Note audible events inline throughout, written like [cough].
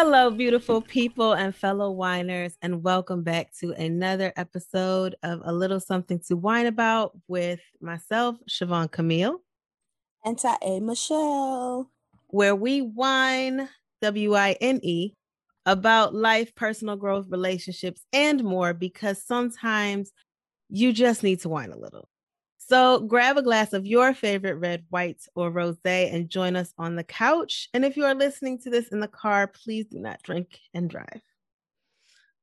Hello, beautiful people and fellow whiners, and welcome back to another episode of A Little Something to Whine About with myself, Siobhan Camille, and A Michelle, where we whine, W I N E, about life, personal growth, relationships, and more because sometimes you just need to whine a little. So grab a glass of your favorite red, white, or rose and join us on the couch. And if you are listening to this in the car, please do not drink and drive.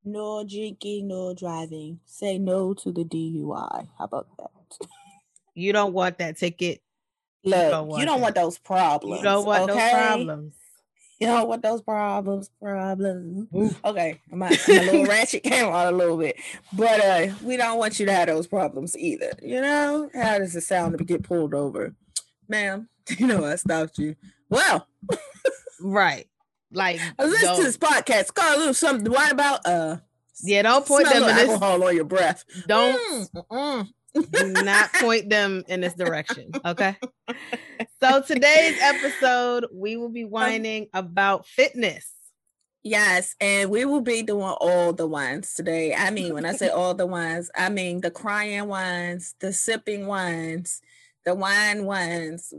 No drinking, no driving. Say no to the DUI. How about that? [laughs] You don't want that ticket. Look, you don't want, you don't want those problems. You don't want okay? those problems. You know what those problems, problems. Okay, my, my little [laughs] ratchet came out a little bit, but uh, we don't want you to have those problems either. You know how does it sound to get pulled over, ma'am? [laughs] You know I stopped you. Well, right, like [laughs] I listen to this podcast. Call a little something. What about uh? Yeah, don't point them in alcohol this. on your breath. Don't. Mm, mm do not point them in this direction. Okay. So today's episode, we will be um, whining about fitness. Yes, and we will be doing all the wines today. I mean, when I say [laughs] all the wines, I mean the crying wines, the sipping wines, the wine ones,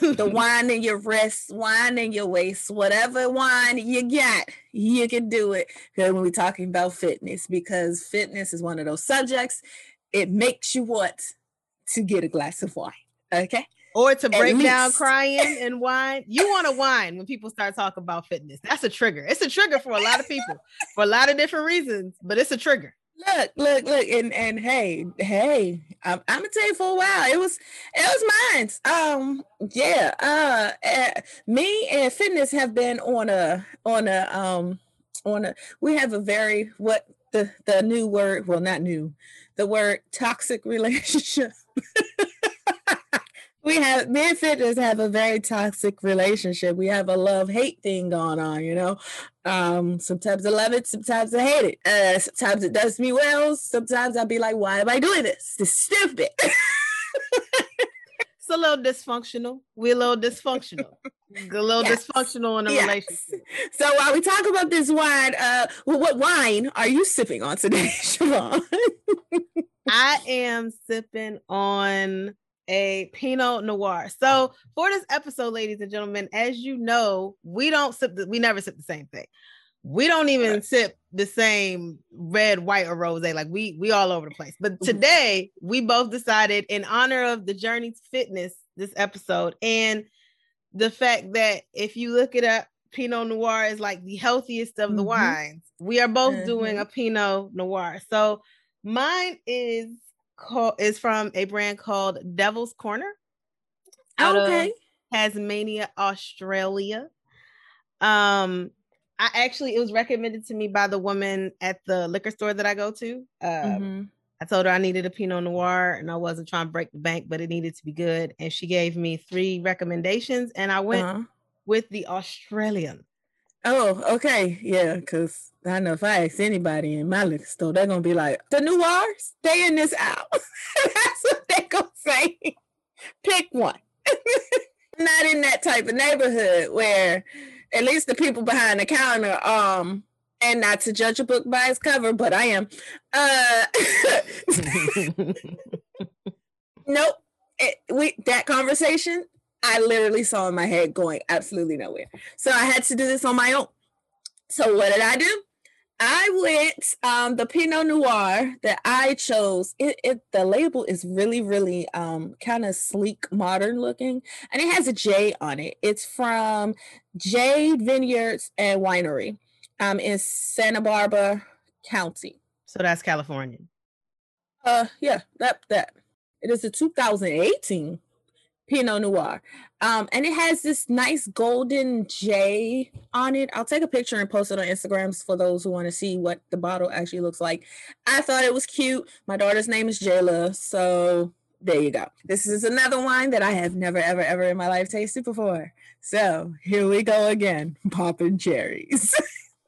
the [laughs] wine in your wrist, wine in your waist, whatever wine you got, you can do it. When we're talking about fitness, because fitness is one of those subjects it makes you want to get a glass of wine. Okay. Or to break down crying [laughs] and wine. You want to whine when people start talking about fitness. That's a trigger. It's a trigger for a lot of people for a lot of different reasons, but it's a trigger. Look, look, look, and and hey, hey, I'm, I'm gonna tell you for a while. It was it was mine. Um, yeah. Uh, uh, me and fitness have been on a on a um on a. We have a very what the the new word. Well, not new the word toxic [laughs] relationship. we have me and fitness have a very toxic relationship. We have a love hate thing going on, you know. Um, sometimes I love it, sometimes I hate it. Uh, sometimes it does me well. Sometimes I'll be like, why am I doing this? This is stupid. [laughs] it's a little dysfunctional. We're a little dysfunctional. [laughs] a little yes. dysfunctional in a yes. relationship. So while we talk about this wine, uh, well, what wine are you sipping on today, [laughs] Siobhan? I am sipping on a Pinot Noir. So for this episode, ladies and gentlemen, as you know, we don't sip. The, we never sip the same thing. We don't even right. sip the same red, white, or rose. Like we we all over the place. But mm-hmm. today we both decided in honor of the journey to fitness this episode and the fact that if you look it up, Pinot Noir is like the healthiest of mm-hmm. the wines. We are both mm-hmm. doing a Pinot Noir. So mine is called is from a brand called Devil's Corner. okay. Tasmania, Australia. Um, I actually it was recommended to me by the woman at the liquor store that I go to. Um, mm-hmm. I told her I needed a Pinot Noir and I wasn't trying to break the bank, but it needed to be good. And she gave me three recommendations, and I went uh-huh. with the Australian. Oh, okay. Yeah, because I know if I ask anybody in my liquor store, they're gonna be like, the Noir, stay in this out. [laughs] That's what they're gonna say. Pick one. [laughs] Not in that type of neighborhood where at least the people behind the counter um and not to judge a book by its cover, but I am. Uh, [laughs] [laughs] nope. It, we that conversation, I literally saw in my head going absolutely nowhere. So I had to do this on my own. So what did I do? I went um the Pinot Noir that I chose. It, it the label is really really um kind of sleek, modern looking, and it has a J on it. It's from Jade Vineyards and Winery um, in Santa Barbara County. So that's California. Uh, yeah, that that it is a 2018 Pinot Noir, um, and it has this nice golden J on it. I'll take a picture and post it on Instagrams for those who want to see what the bottle actually looks like. I thought it was cute. My daughter's name is Jayla, so there you go. This is another wine that I have never, ever, ever in my life tasted before. So here we go again, popping cherries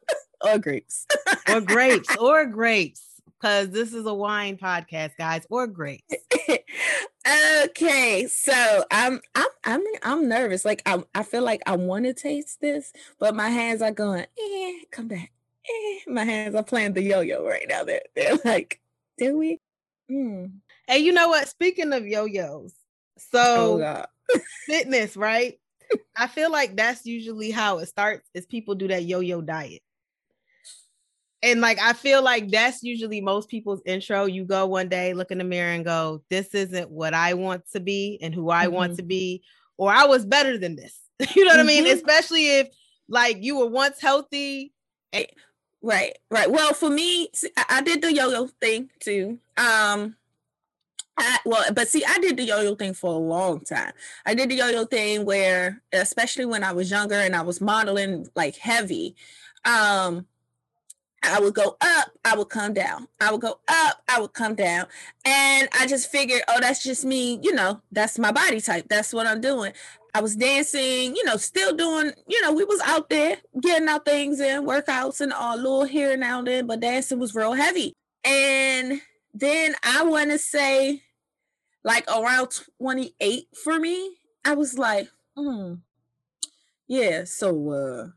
[laughs] or grapes, or grapes, or grapes, because this is a wine podcast, guys, or grapes. [laughs] okay, so I'm I'm I'm I'm nervous. Like I I feel like I want to taste this, but my hands are going. Eh, come back. Eh. My hands are playing the yo-yo right now. They're they're like, do we? Mm. And you know what? Speaking of yo-yos, so oh fitness, right? I feel like that's usually how it starts is people do that yo-yo diet. And like I feel like that's usually most people's intro. You go one day, look in the mirror and go, this isn't what I want to be and who I mm-hmm. want to be, or I was better than this. [laughs] you know what mm-hmm. I mean? Mm-hmm. Especially if like you were once healthy. And- right, right. Well, for me, I did the yo-yo thing too. Um I, well, but see, I did the yo-yo thing for a long time. I did the yo-yo thing where, especially when I was younger and I was modeling like heavy, um, I would go up, I would come down. I would go up, I would come down. And I just figured, oh, that's just me, you know, that's my body type. That's what I'm doing. I was dancing, you know, still doing, you know, we was out there getting our things in, workouts and all, little here and now and then, but dancing was real heavy. And then I want to say like around 28 for me, I was like, hmm, yeah. So uh,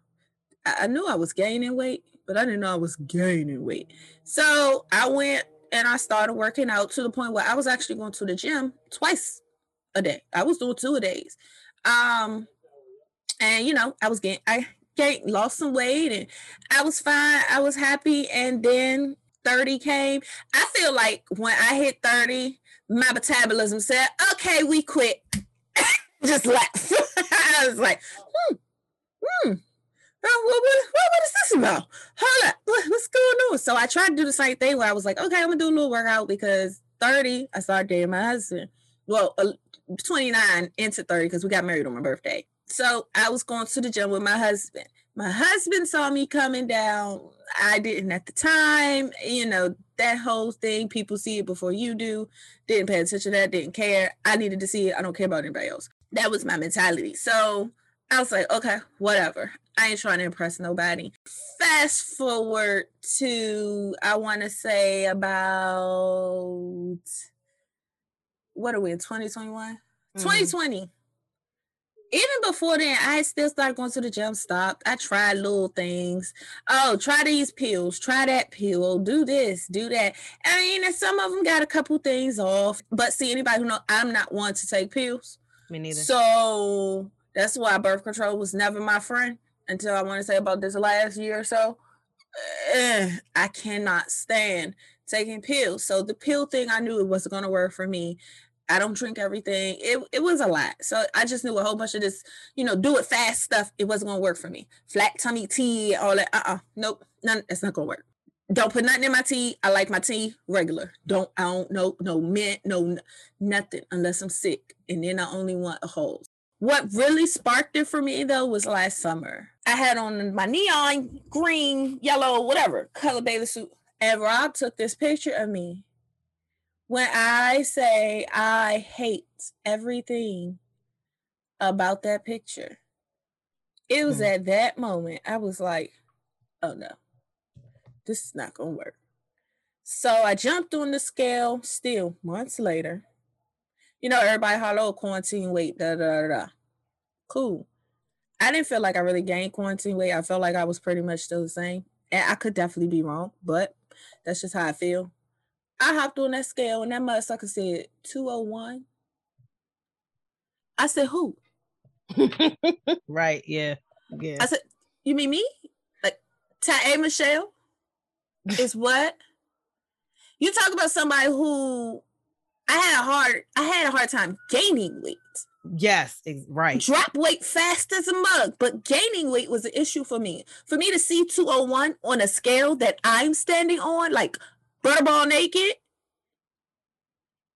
I, I knew I was gaining weight, but I didn't know I was gaining weight. So I went and I started working out to the point where I was actually going to the gym twice a day. I was doing two a days. Um, and you know, I was getting I gained lost some weight and I was fine. I was happy. And then 30 came. I feel like when I hit 30, my metabolism said, okay, we quit. [laughs] Just laugh. [laughs] I was like, hmm, hmm. Oh, what, what, what is this about? Hold up, what, what's going on? So I tried to do the same thing where I was like, okay, I'm gonna do a little workout because 30, I started dating my husband. Well, uh, 29 into 30 because we got married on my birthday. So I was going to the gym with my husband. My husband saw me coming down. I didn't at the time, you know, that whole thing. People see it before you do. Didn't pay attention to that, didn't care. I needed to see it. I don't care about anybody else. That was my mentality. So I was like, okay, whatever. I ain't trying to impress nobody. Fast forward to, I want to say about, what are we in 2021? Mm-hmm. 2020 even before then, I still started going to the gym. Stopped. I tried little things. Oh, try these pills. Try that pill. Do this. Do that. I mean, and some of them got a couple things off. But see, anybody who know, I'm not one to take pills. Me neither. So that's why birth control was never my friend until I want to say about this last year or so. Uh, I cannot stand taking pills. So the pill thing, I knew it wasn't going to work for me. I don't drink everything. It it was a lot. So I just knew a whole bunch of this, you know, do it fast stuff. It wasn't gonna work for me. Flat tummy tea, all that. Uh-uh. Nope. None, it's not gonna work. Don't put nothing in my tea. I like my tea regular. Don't I don't no no mint, no nothing unless I'm sick. And then I only want a hose. What really sparked it for me though was last summer. I had on my neon green, yellow, whatever color bathing suit. And Rob took this picture of me when I say I hate everything about that picture, it was mm. at that moment I was like, oh no, this is not going to work. So I jumped on the scale still months later. You know, everybody, hello, quarantine weight, da da da. Cool. I didn't feel like I really gained quarantine weight. I felt like I was pretty much still the same. And I could definitely be wrong, but that's just how I feel. I hopped on that scale and that motherfucker said 201. I said, who? [laughs] right, yeah. Yeah. I said, you mean me? Like Ty Michelle is what? You talk about somebody who I had a hard I had a hard time gaining weight. Yes, right. Drop weight fast as a mug, but gaining weight was an issue for me. For me to see 201 on a scale that I'm standing on, like butterball naked,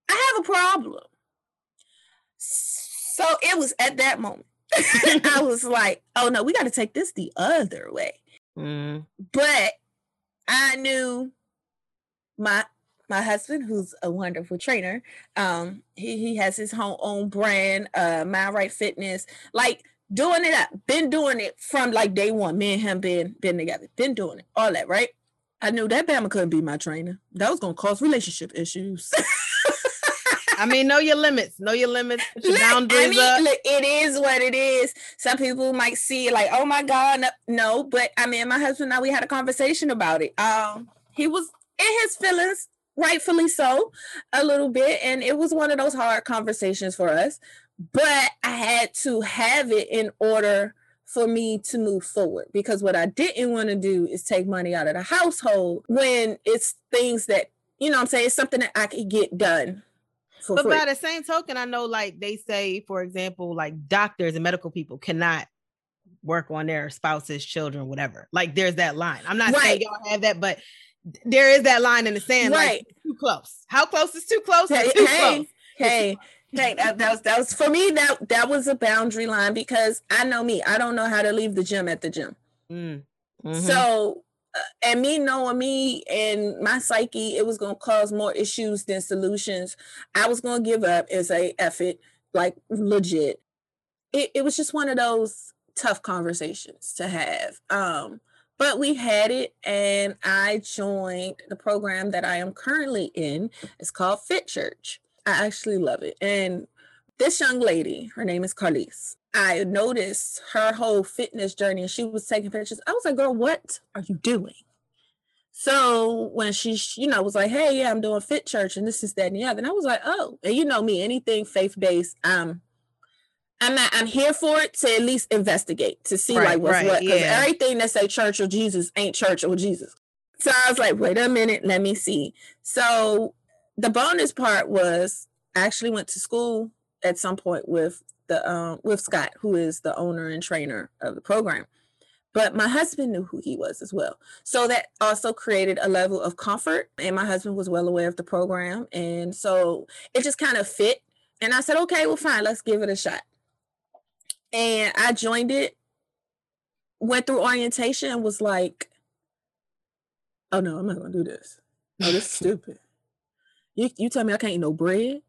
I have a problem. So it was at that moment. [laughs] I [laughs] was like, oh no, we got to take this the other way. Mm. But I knew my my husband, who's a wonderful trainer, um, he, he has his own, own brand, uh, Mind Right Fitness. Like doing it, been doing it from like day one. Me and him been been together, been doing it, all that, right? I knew that Bama couldn't be my trainer. That was gonna cause relationship issues. [laughs] I mean, know your limits. Know your limits. Your boundaries I mean, up. Look, it is what it is. Some people might see it like, oh my God, no, no. But I mean, my husband and I, we had a conversation about it. Um, he was in his feelings, rightfully so, a little bit. And it was one of those hard conversations for us. But I had to have it in order for me to move forward because what I didn't want to do is take money out of the household when it's things that, you know I'm saying, it's something that I could get done but free. by the same token, I know like they say, for example, like doctors and medical people cannot work on their spouses, children, whatever. Like there's that line. I'm not right. saying y'all have that, but there is that line in the sand. Right. Like too close. How close is too close? Hey, too hey, close. hey. Hey, that, that was that was for me. That that was a boundary line because I know me. I don't know how to leave the gym at the gym. Mm. Mm-hmm. So uh, and me knowing me and my psyche, it was going to cause more issues than solutions. I was going to give up and say, F it, like legit. It, it was just one of those tough conversations to have. Um, but we had it, and I joined the program that I am currently in. It's called Fit Church. I actually love it. And this young lady, her name is Carlise. I noticed her whole fitness journey and she was taking pictures. I was like, girl, what are you doing? So when she, you know, was like, hey, yeah, I'm doing fit church and this is that and the other. And I was like, oh, and you know me, anything faith-based, um, I'm not, I'm here for it to at least investigate to see right, like what's right, what. Because yeah. everything that say church or Jesus ain't church or Jesus. So I was like, wait a minute, let me see. So the bonus part was I actually went to school at some point with the um, with Scott, who is the owner and trainer of the program. But my husband knew who he was as well. So that also created a level of comfort. And my husband was well aware of the program. And so it just kind of fit. And I said, okay, well, fine, let's give it a shot. And I joined it, went through orientation, and was like, oh no, I'm not gonna do this. Oh, this is [laughs] stupid. You you tell me I can't eat no bread.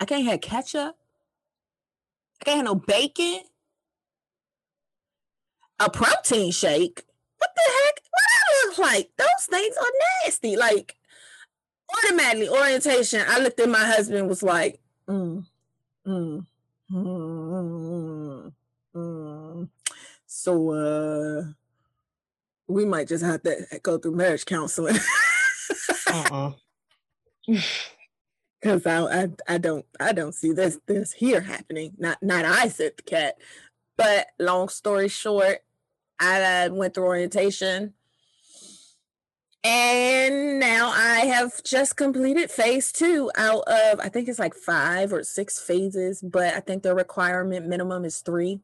I can't have ketchup. I can't have no bacon. A protein shake. What the heck? What that look like? Those things are nasty. Like automatically orientation. I looked at my husband. Was like, mm, mm, mm, mm. so uh, we might just have to go through marriage counseling. [laughs] uh-uh. because I, I I don't I don't see this this here happening. Not not I said the cat. But long story short, I went through orientation. And now I have just completed phase two out of I think it's like five or six phases, but I think the requirement minimum is three.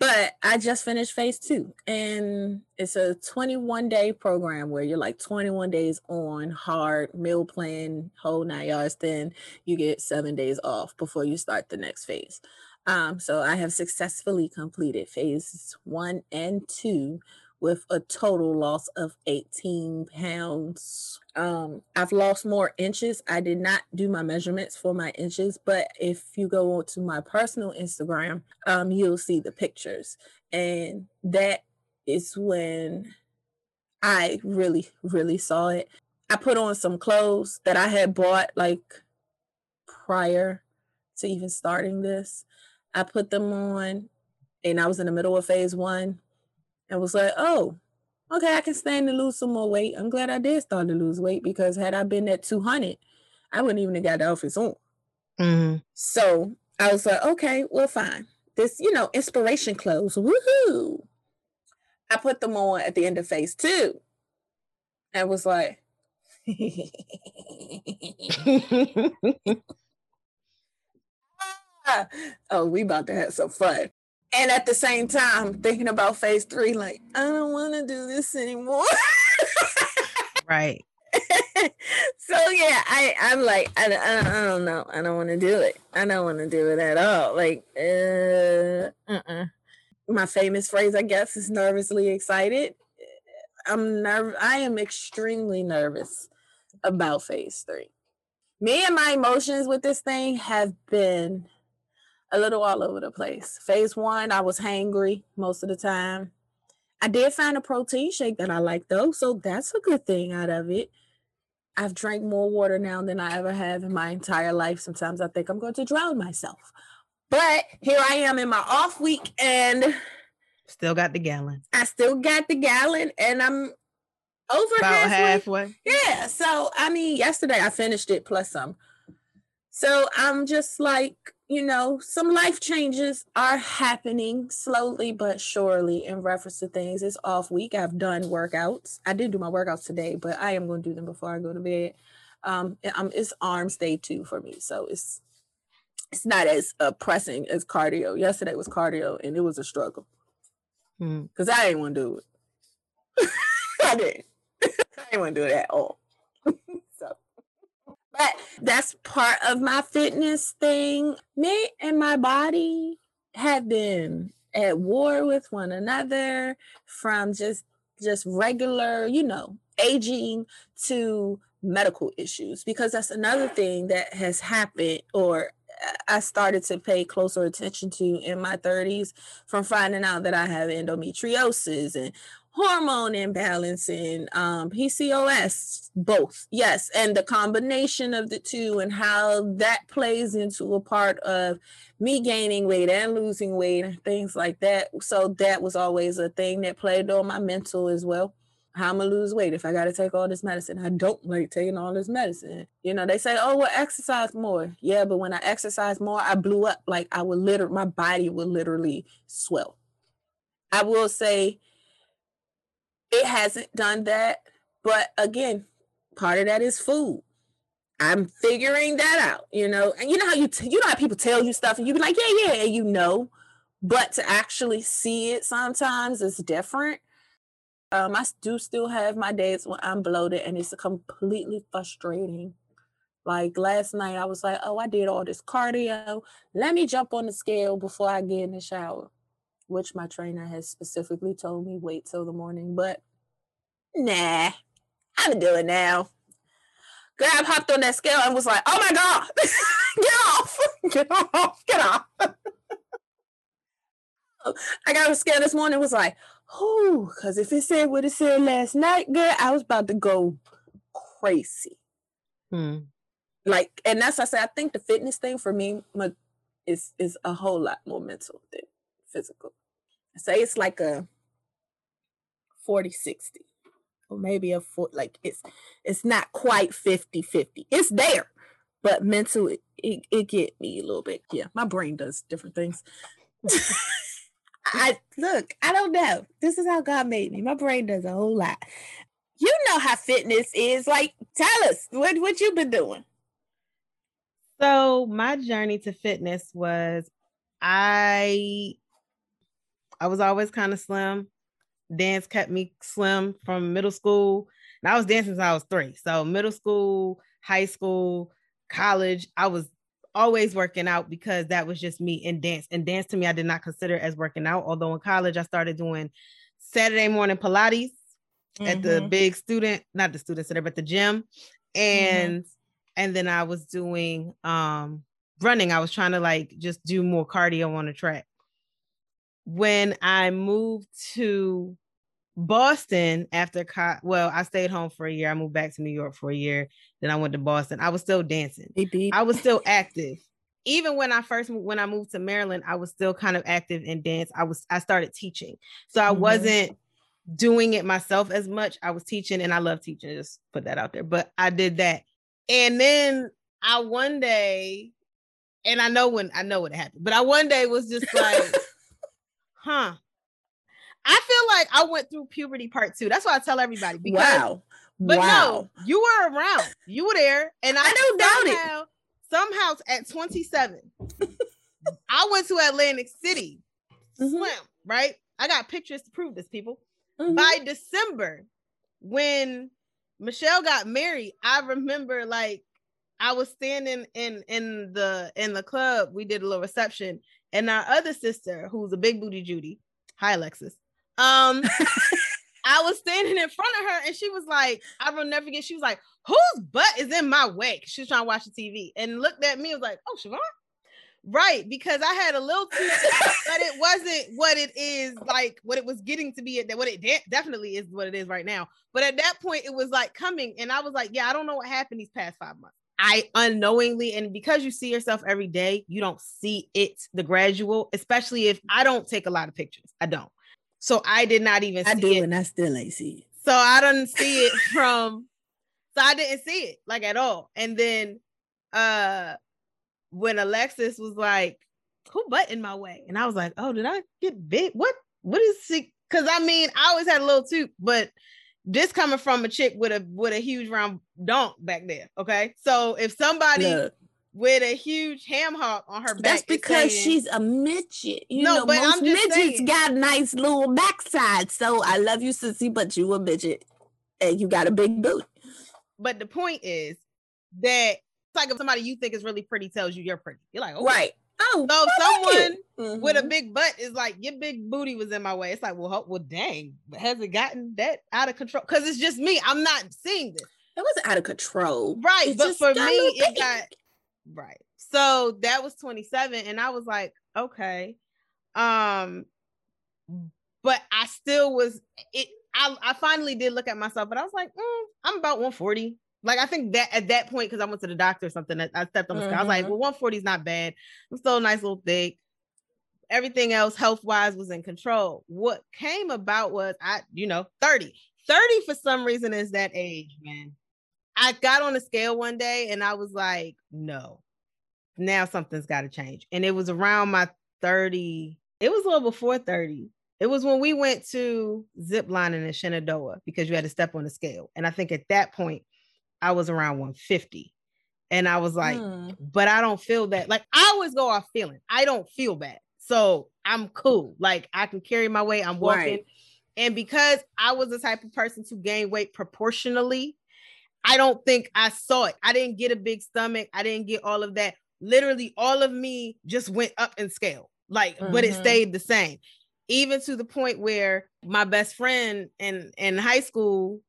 But I just finished phase two, and it's a 21 day program where you're like 21 days on hard meal plan, whole nine yards. Then you get seven days off before you start the next phase. Um, so I have successfully completed phases one and two with a total loss of 18 pounds. Um, I've lost more inches. I did not do my measurements for my inches, but if you go to my personal Instagram, um, you'll see the pictures. And that is when I really, really saw it. I put on some clothes that I had bought like prior to even starting this. I put them on and I was in the middle of phase one and was like, oh, okay, I can stand to lose some more weight. I'm glad I did start to lose weight because had I been at 200, I wouldn't even have got the office on. Mm-hmm. So I was like, okay, well, fine. This, you know, inspiration clothes, woohoo. I put them on at the end of phase two and was like, [laughs] [laughs] oh, we about to have some fun and at the same time thinking about phase three like i don't want to do this anymore. Right. [laughs] So yeah i i'm like i, I, I don't know. I don't want to do it. I don't want to do it at all. Like uh, uh-uh. my famous phrase i guess is nervously excited. I'm nervous i am extremely nervous about phase three. Me and my emotions with this thing have been a little all over the place. Phase one, I was hangry most of the time. I did find a protein shake that I like though, so that's a good thing out of it. I've drank more water now than I ever have in my entire life. Sometimes I think I'm going to drown myself. But here I am in my off week and still got the gallon. I still got the gallon and I'm over About halfway. halfway. Yeah. So I mean, yesterday I finished it plus some. So I'm just like, you know, some life changes are happening slowly but surely in reference to things. It's off week. I've done workouts. I did do my workouts today, but I am going to do them before I go to bed. Um, um it's arms day two for me, so it's it's not as uh, pressing as cardio. Yesterday was cardio, and it was a struggle because hmm. [laughs] I didn't want to do it. I didn't. I didn't want to do it at all. But that's part of my fitness thing. Me and my body have been at war with one another from just just regular, you know, aging to medical issues because that's another thing that has happened or I started to pay closer attention to in my 30s from finding out that I have endometriosis and hormone imbalance and um, PCOS, both. Yes. And the combination of the two and how that plays into a part of me gaining weight and losing weight and things like that. So that was always a thing that played on my mental as well. How I'm gonna lose weight if I gotta take all this medicine. I don't like taking all this medicine. You know, they say, oh, well, exercise more. Yeah, but when I exercise more, I blew up. Like I would literally, my body would literally swell. I will say it hasn't done that. But again, part of that is food. I'm figuring that out, you know. And you know how you t- you know how people tell you stuff and you be like, yeah, yeah, and you know, but to actually see it sometimes is different. Um, I do still have my days when I'm bloated and it's completely frustrating. Like last night, I was like, oh, I did all this cardio. Let me jump on the scale before I get in the shower which my trainer has specifically told me wait till the morning, but nah, I'm gonna do it now. Grab hopped on that scale and was like, oh my God, [laughs] get off, [laughs] get off, get off. I got a scale this morning, was like, oh, because if it said what it said last night, girl, I was about to go crazy. Hmm. Like, and that's I say, I think the fitness thing for me is is a whole lot more mental than physical. Say it's like a 40 60 or maybe a foot like it's it's not quite 50 50 it's there but mentally it, it get me a little bit. Yeah my brain does different things. I look i don't know. This is how god made me. My brain does a whole lot. You know how fitness is. Like tell us what what you been doing? So my journey to fitness was i I was always kind of slim. Dance kept me slim from middle school. And I was dancing since I was three. So middle school, high school, college, I was always working out because that was just me in dance. And dance to me, I did not consider as working out. Although in college, I started doing Saturday morning Pilates mm-hmm. at the mm-hmm. big student, not the student center, but the gym. And mm-hmm. and then I was doing um running. I was trying to like just do more cardio on the track when I moved to Boston after co- well, I stayed home for a year. I moved back to New York for a year. Then I went to Boston. I was still dancing. I was still [laughs] active. Even when I first when I moved to Maryland, I was still kind of active in dance. I was I started teaching. So I mm-hmm. wasn't doing it myself as much. I was teaching and I love teaching. Just put that out there. But I did that. And then I one day, and I know when I know what happened, but I one day was just like huh. I feel like I went through puberty part two. That's why I tell everybody. Because, wow. But wow. no, you were around. You were there. And I, I don't doubt it. Somehow at 27, [laughs] I went to Atlantic City. Mm-hmm. Swim, right? I got pictures to prove this, people. Mm-hmm. By December, when Michelle got married, I remember like I was standing in in the in the club. We did a little reception, and our other sister, who's a big booty Judy, hi Alexis. Um, [laughs] I was standing in front of her and she was like, I will never forget. She was like, whose butt is in my way? She was trying to watch the TV and looked at me and was like, oh, Siobhan. Right, because I had a little too, but it wasn't what it is like what it was getting to be. What it de- definitely is what it is right now. But at that point, it was like coming, and I was like, yeah, I don't know what happened these past five months. I unknowingly, and because you see yourself every day, you don't see it the gradual, especially if I don't take a lot of pictures. I don't. So I did not even I do, it. and I still ain't see it. So I didn't see it [laughs] from so I didn't see it like at all. And then uh when Alexis was like, who butt in my way? And I was like, oh, did I get big? What what is she? Cause I mean, I always had a little too, but this coming from a chick with a with a huge round donk back there. Okay. So if somebody Look, with a huge ham hock on her back. that's because saying- she's a midget. You No, know, but most I'm just midgets saying. got nice little backside. So I love you, sissy, but you a midget and you got a big boot. but the point is that it's like if somebody you think is really pretty tells you you're pretty. You're like, oh Right. Oh, So if I like it. someone with a Mhm. big butt is like your big booty was in my way. It's like, well, well, dang, but has it gotten that out of control? Because it's just me. I'm not seeing this. it wasn't out of control. Right, It but for me, it big. got right. So that was 27, and I was like, okay. Um, but I still was it. I, I finally did look at myself, but I was like, mm, I'm about 140. Like I think that at that point, because I went to the doctor or something, I I stepped on the scale. I was like, Mhm. well, 140 is not bad. I'm still a nice little thick. Everything else, health wise, was in control. What came about was I, you know, 30. 30 for some reason is that age, man. I got on the scale one day and I was like, no, now something's got to change. And it was around my 30, it was a little before 30. It was when we went to zip lining in Shenandoah because you had to step on the scale. And I think at that point, I was around 150. And I was like, Hmm. but I don't feel that. Like I always go off feeling. I don't feel bad. So I'm cool. Like I can carry my weight. I'm walking. Right. And because I was the type of person to gain weight proportionally, I don't think I saw it. I didn't get a big stomach. I didn't get all of that. Literally, all of me just went up in scale, like, but it Mhm. stayed the same. Even to the point where my best friend in in high school,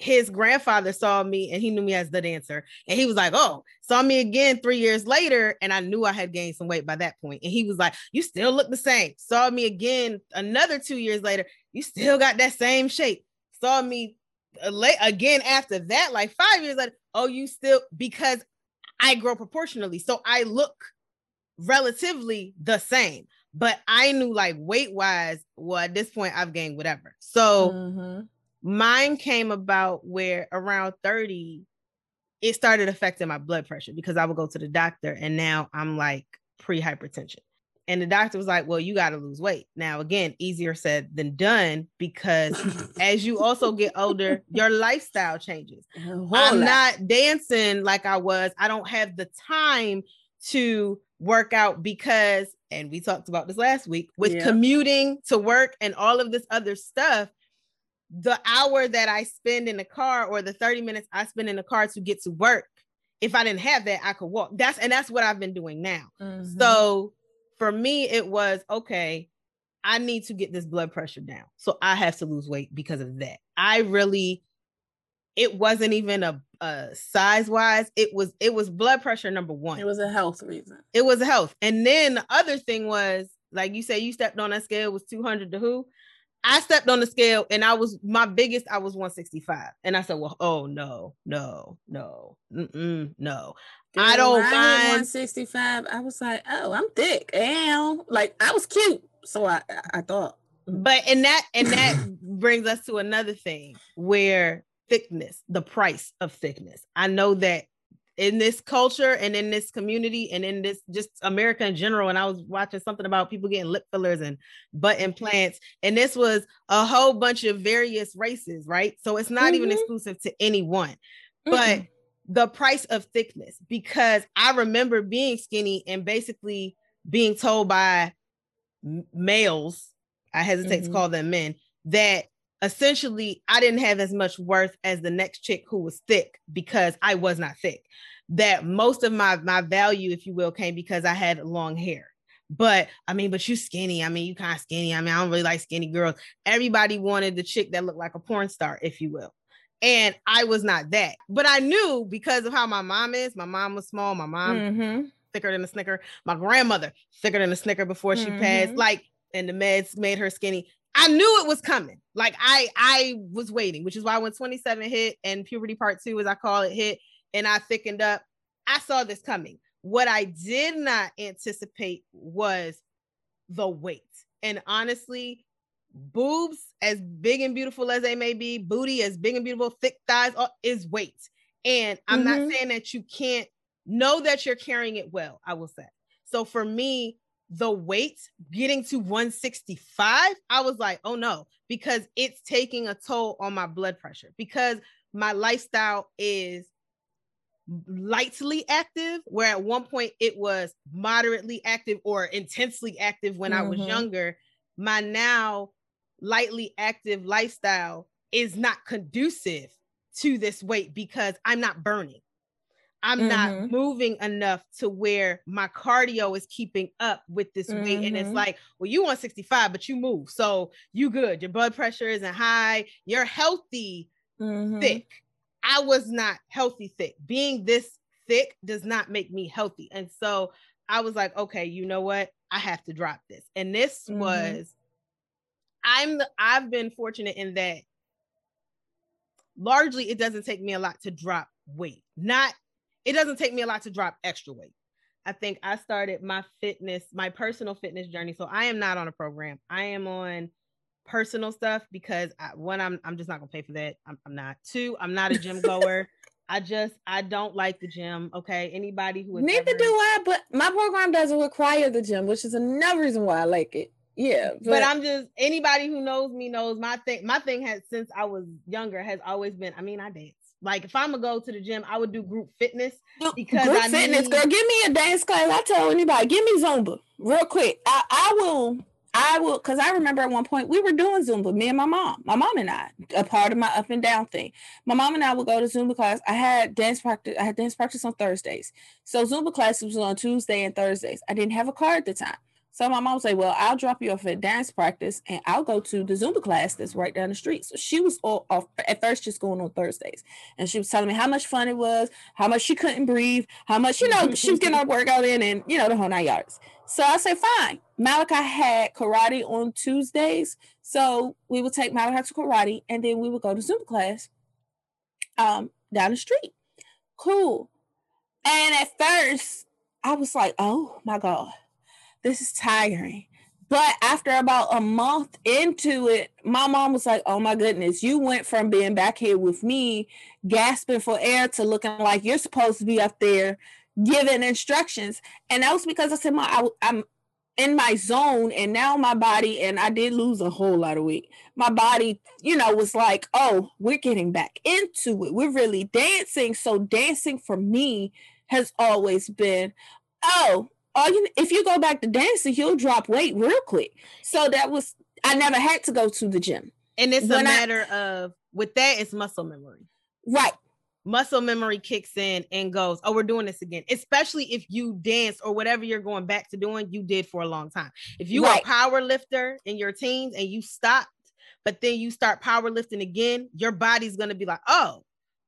his grandfather saw me and he knew me as the dancer, and he was like, "Oh, saw me again three years later," and I knew I had gained some weight by that point. And he was like, "You still look the same." Saw me again another two years later, you still got that same shape. Saw me uh, late again after that, like five years later. Oh, you still because I grow proportionally, so I look relatively the same. But I knew like weight wise, well, at this point, I've gained whatever. So Mhm. Mine came about where around 30, it started affecting my blood pressure because I would go to the doctor and now I'm like pre hypertension. And the doctor was like, Well, you got to lose weight. Now, again, easier said than done because [laughs] as you also get older, your lifestyle changes. I'm not dancing like I was. I don't have the time to work out because, and we talked about this last week, with Yeah. commuting to work and all of this other stuff, the hour that I spend in the car or the 30 minutes I spend in the car to get to work, if I didn't have that, I could walk. That's and that's what I've been doing now. Mhm. So for me, it was okay. I need to get this blood pressure down. So I have to lose weight because of that. I really, it wasn't even a, a size wise. It was it was blood pressure number one. it was a health reason. it was a health. And then the other thing was like you say, you stepped on that scale was 200 to who? I stepped on the scale and I was my biggest, I was 165. And I said, Well, oh no, no, no, mm-mm, no. I don't when I hit mind- 165. I was like, oh, I'm thick. Ow. Like I was cute. So I I- I thought. But and that and that brings us to another thing where thickness, the price of thickness. I know that in this culture and in this community and in this just America in general, and I was watching something about people getting lip fillers and butt implants, and this was a whole bunch of various races, right? So it's not even Mhm. exclusive to anyone, but Mm-mm. the price of thickness because I remember being skinny and basically being told by males, I hesitate Mhm. to call them men, that essentially I didn't have as much worth as the next chick who was thick because I was not thick. That most of my my value, if you will, came because I had long hair. But I mean, but you skinny. I mean, you kind of skinny. I mean, I don't really like skinny girls. Everybody wanted the chick that looked like a porn star, if you will. And I was not that. But I knew because of how my mom is. My mom was small. My mom mm-hmm. thicker than a snicker. My grandmother thicker than a snicker before she mm-hmm. passed. Like, and the meds made her skinny. I knew it was coming. Like I I was waiting, which is why when 27 hit and puberty part two, as I call it, hit, and I thickened up, I saw this coming. What I did not anticipate was the weight. And honestly, boobs, as big and beautiful as they may be, booty as big and beautiful, thick thighs is weight. And I'm mm-hmm. not saying that you can't know that you're carrying it well, I will say. So for me, the weight getting to 165, I was like, oh no, because it's taking a toll on my blood pressure because my lifestyle is lightly active, where at one point it was moderately active or intensely active when mm-hmm. I was mm-hmm. younger. My now lightly active lifestyle is not conducive to this weight because I'm not burning. I'm mm-hmm. not moving enough to where my cardio is keeping up with this mm-hmm. weight. And it's mm-hmm. like, well, you want 65, but you move. So you good. Your blood pressure isn't high. You're healthy, mm-hmm. thick. I was not healthy thick. Being this thick does not make me healthy. And so I was like, okay, you know what? I have to drop this. And this mm-hmm. was I'm the, I've been fortunate in that largely it doesn't take me a lot to drop weight. Not it doesn't take me a lot to drop extra weight. I think I started my fitness, my personal fitness journey. So I am not on a program. I am on personal stuff because I, one, I'm I'm just not gonna pay for that. I'm, I'm not. Two, I'm not a gym [laughs] goer. I just I don't like the gym. Okay, anybody who neither ever... do I. But my program doesn't require the gym, which is another reason why I like it. Yeah, but, but I'm just anybody who knows me knows my thing. My thing has since I was younger has always been. I mean, I dance. Like if I'm gonna go to the gym, I would do group fitness because group I fitness, need... girl. Give me a dance class. I tell anybody, give me Zumba real quick. I, I will I will, because I remember at one point we were doing Zumba, me and my mom, my mom and I, a part of my up and down thing. My mom and I would go to Zumba class. I had dance practice, I had dance practice on Thursdays. So Zumba classes was on Tuesday and Thursdays. I didn't have a car at the time. So my mom said, Well, I'll drop you off at dance practice and I'll go to the Zumba class that's right down the street. So she was all off at first just going on Thursdays. And she was telling me how much fun it was, how much she couldn't breathe, how much, you know, she was getting her workout in and, you know, the whole nine yards. So I said, fine. Malachi had karate on Tuesdays. So we would take Malachi to karate and then we would go to Zumba class um, down the street. Cool. And at first, I was like, oh my God, this is tiring. But after about a month into it, my mom was like, oh my goodness, you went from being back here with me, gasping for air, to looking like you're supposed to be up there giving instructions. And that was because I said, my, I, I'm in my zone and now my body and I did lose a whole lot of weight. My body, you know, was like, "Oh, we're getting back into it. We're really dancing." So dancing for me has always been, "Oh, all you if you go back to dancing, you'll drop weight real quick." So that was I never had to go to the gym. And it's when a matter I, of with that it's muscle memory. Right muscle memory kicks in and goes, Oh, we're doing this again. Especially if you dance or whatever you're going back to doing, you did for a long time. If you right. are a power lifter in your teens and you stopped, but then you start powerlifting again, your body's gonna be like, Oh,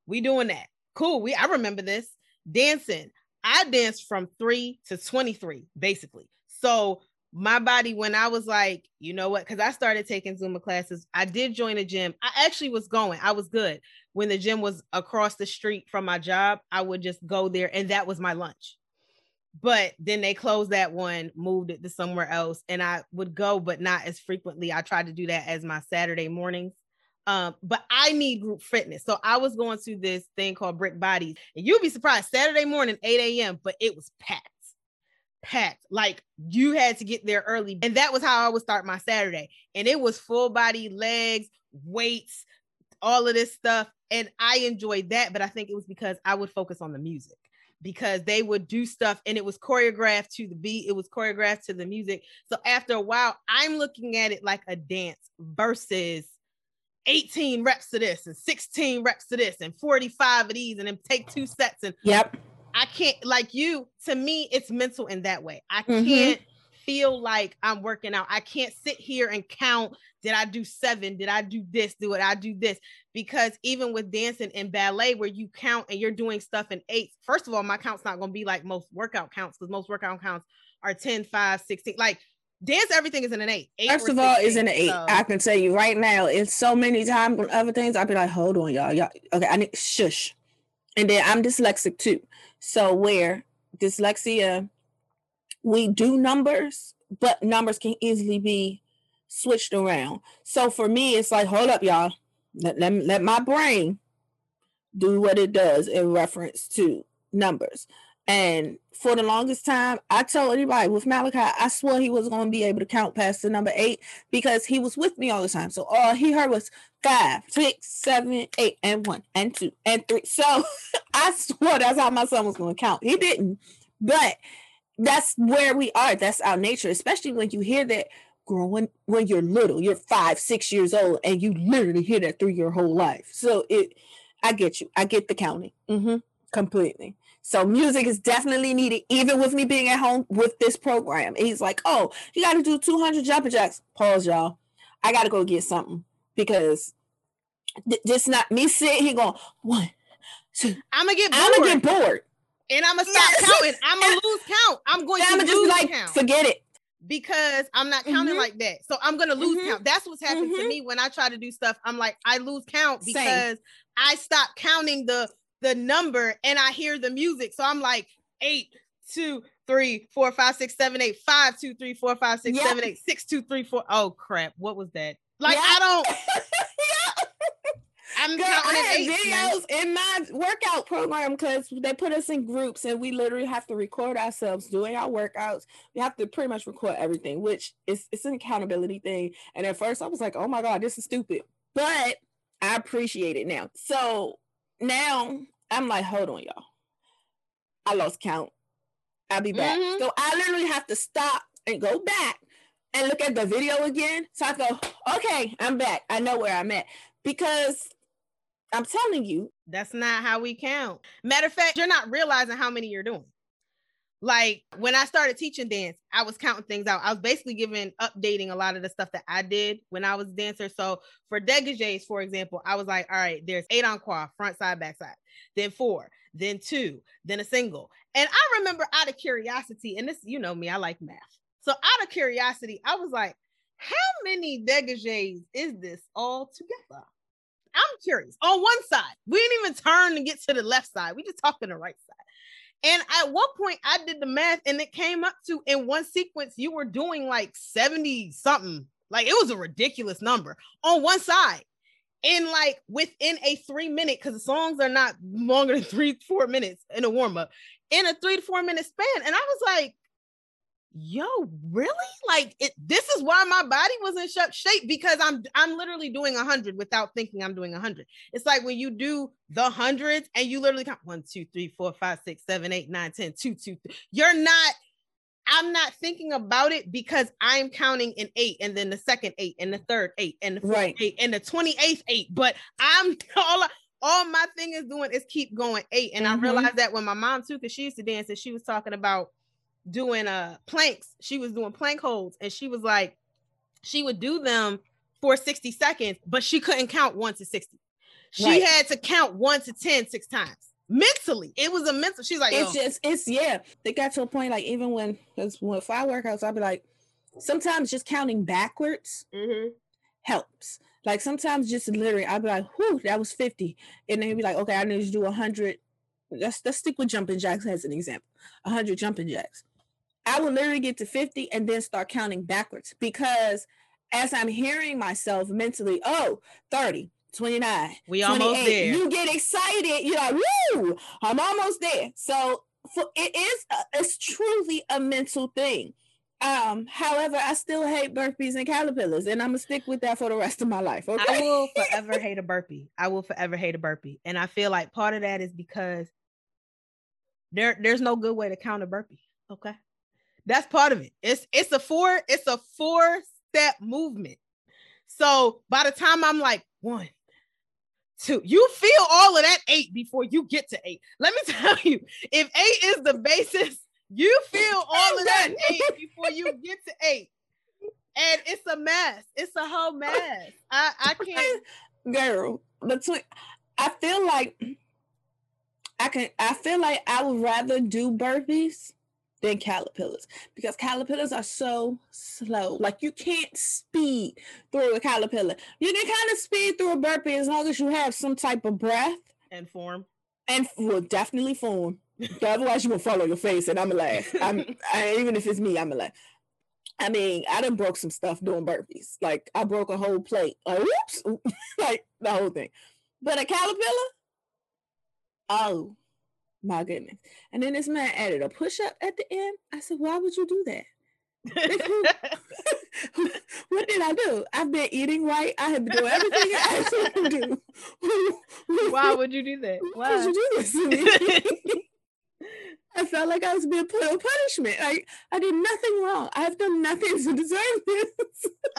we doing that. Cool. We I remember this dancing. I danced from three to 23, basically. So my body when I was like, you know what? Because I started taking Zumba classes. I did join a gym. I actually was going. I was good. When the gym was across the street from my job, I would just go there, and that was my lunch. But then they closed that one, moved it to somewhere else, and I would go, but not as frequently. I tried to do that as my Saturday mornings. Um, but I need group fitness. So I was going to this thing called Brick Bodies, and you'll be surprised Saturday morning, 8 a.m., but it was packed packed. Like you had to get there early. And that was how I would start my Saturday. And it was full body legs, weights, all of this stuff. And I enjoyed that. But I think it was because I would focus on the music because they would do stuff and it was choreographed to the beat, it was choreographed to the music. So after a while, I'm looking at it like a dance versus 18 reps to this and 16 reps to this and 45 of these and then take two sets and yep I can't like you. To me, it's mental in that way. I mm-hmm. can't feel like I'm working out. I can't sit here and count. Did I do seven? Did I do this? Do it? I do this? Because even with dancing and ballet, where you count and you're doing stuff in eights, first of all, my count's not going to be like most workout counts because most workout counts are 10, 5, 16. Like dance, everything is in an eight. eight First of all, is in an eight. So. I can tell you right now, it's so many times on other things, I'd be like, hold on, y'all. Y'all okay, I need shush. And then I'm dyslexic too. So where dyslexia, we do numbers, but numbers can easily be switched around. So for me, it's like, hold up, y'all. Let, let, let my brain do what it does in reference to numbers. And for the longest time, I told anybody with Malachi, I swore he was going to be able to count past the number eight because he was with me all the time. So all he heard was five, six, seven, eight, and one, and two, and three. So [laughs] I swore that's how my son was going to count. He didn't, but that's where we are. That's our nature, especially when you hear that growing when you're little, you're five, six years old, and you literally hear that through your whole life. So it, I get you. I get the counting mm-hmm, completely. So music is definitely needed, even with me being at home with this program. he's like, "Oh, you got to do 200 jumping jacks." Pause, y'all. I got to go get something because th- just not me sitting here going one, two. I'm gonna get. Bored. I'm gonna get bored, and I'm gonna stop counting. [laughs] I'm gonna lose count. I'm going I'm to lose like, count. Forget it because I'm not counting mm-hmm. like that. So I'm gonna lose mm-hmm. count. That's what's happened mm-hmm. to me when I try to do stuff. I'm like, I lose count because Same. I stop counting the the number and I hear the music. So I'm like eight, two, three, four, five, six, seven, eight, five, two, three, four, five, six, seven, eight, six, two, three, four. Oh crap! What was that? Like. I don't. [laughs] I'm Girl, counting I videos in my workout program because they put us in groups and we literally have to record ourselves doing our workouts. We have to pretty much record everything, which is it's an accountability thing. And at first I was like, oh my God, this is stupid. But I appreciate it now. So now I'm like, hold on, y'all. I lost count. I'll be back. Mm-hmm. So I literally have to stop and go back and look at the video again. So I go, okay, I'm back. I know where I'm at. Because I'm telling you. That's not how we count. Matter of fact, you're not realizing how many you're doing. Like when I started teaching dance, I was counting things out. I was basically giving updating a lot of the stuff that I did when I was a dancer. So for degages, for example, I was like, all right, there's eight on quad, front side, back side, then four, then two, then a single. And I remember out of curiosity, and this, you know me, I like math. So out of curiosity, I was like, how many degages is this all together? I'm curious. On one side, we didn't even turn to get to the left side. We just talking the right side. And at one point, I did the math and it came up to in one sequence, you were doing like 70 something. Like it was a ridiculous number on one side. And like within a three minute, because the songs are not longer than [laughs] three, four minutes in a warm up, in a three to four minute span. And I was like, yo really like it this is why my body was in shape because i'm i'm literally doing a hundred without thinking i'm doing a hundred it's like when you do the hundreds and you literally count one two three four five six seven eight nine ten two two three. you're not i'm not thinking about it because i'm counting an eight and then the second eight and the third eight and the fourth right. eight and the 28th eight but i'm [laughs] all all my thing is doing is keep going eight and mm-hmm. i realized that when my mom too because she used to dance and she was talking about doing uh planks. She was doing plank holds and she was like, she would do them for 60 seconds, but she couldn't count one to 60. She right. had to count one to 10 six times mentally. It was a mental. She's like, it's just, it's yeah. They got to a point like even when because when five workouts, I'll be like, sometimes just counting backwards mm-hmm. helps. Like sometimes just literally, I'll be like, whew, that was 50. And then be like, okay, I need to do 100. Let's, let's stick with jumping jacks as an example 100 jumping jacks. I would literally get to 50 and then start counting backwards because as I'm hearing myself mentally, oh, 30, 29, we almost there. You get excited. You're like, woo, I'm almost there. So for, it is, a, it's truly a mental thing. Um, however, I still hate burpees and caterpillars, and I'm gonna stick with that for the rest of my life. Okay? I will [laughs] forever hate a burpee. I will forever hate a burpee, and I feel like part of that is because there, there's no good way to count a burpee. Okay, that's part of it. It's it's a four, it's a four step movement. So by the time I'm like one, two, you feel all of that eight before you get to eight. Let me [laughs] tell you, if eight is the basis, you feel all of that [laughs] eight before you get to eight, and it's a mess. It's a whole mess. I I [laughs] can't. Girl, between I feel like I can. I feel like I would rather do burpees than caterpillars because caterpillars are so slow. Like you can't speed through a caterpillar. You can kind of speed through a burpee as long as you have some type of breath and form. And will definitely form. Otherwise, you will fall on your face, and I'm gonna laugh. I'm I, even if it's me, I'm gonna laugh. I mean, I done broke some stuff doing burpees. Like I broke a whole plate. Like, oops, [laughs] like the whole thing. But a caterpillar, oh my goodness. And then this man added a push up at the end. I said, why would you do that? [laughs] what did I do? I've been eating right. I have been doing everything I asked you to do. Why would you do that? Why would you do this to me? [laughs] I felt like I was being put on punishment. Like I did nothing wrong. I've done nothing to deserve this.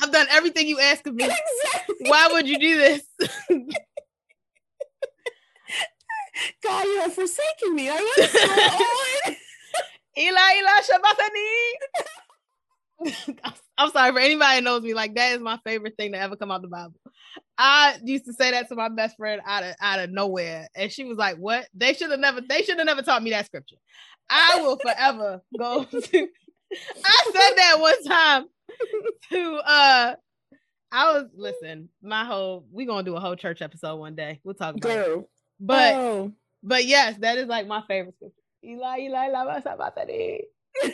I've done everything you asked of me. [laughs] Exactly. Why would you do this? God, you have forsaken me. I was going Eli, Eli, Shabbatani. [laughs] I'm sorry for anybody that knows me. Like that is my favorite thing to ever come out the Bible. I used to say that to my best friend out of out of nowhere, and she was like, "What? They should have never. They should have never taught me that scripture." I will forever go [laughs] to. I said that one time to uh I was listen, my whole we gonna do a whole church episode one day. We'll talk about Girl. But oh. but yes, that is like my favorite scripture. Eli, Eli, lava sabatari. [laughs] I'm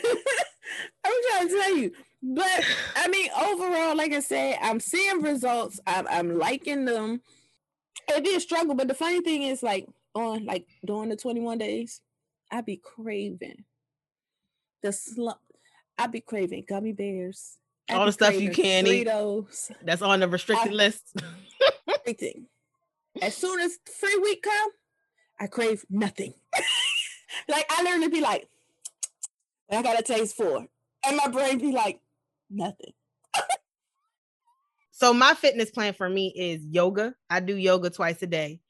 trying to tell you. But I mean, overall, like I said, I'm seeing results. I'm, I'm liking them. It be a struggle, but the funny thing is, like on like during the 21 days, I'd be craving the slump. I'd be craving gummy bears. All the stuff you can't eat. That's on the restricted I, list. [laughs] everything. As soon as free week come, I crave nothing. [laughs] like I learn to be like, I got a taste for, and my brain be like, nothing. so my fitness plan for me is yoga. I do yoga twice a day,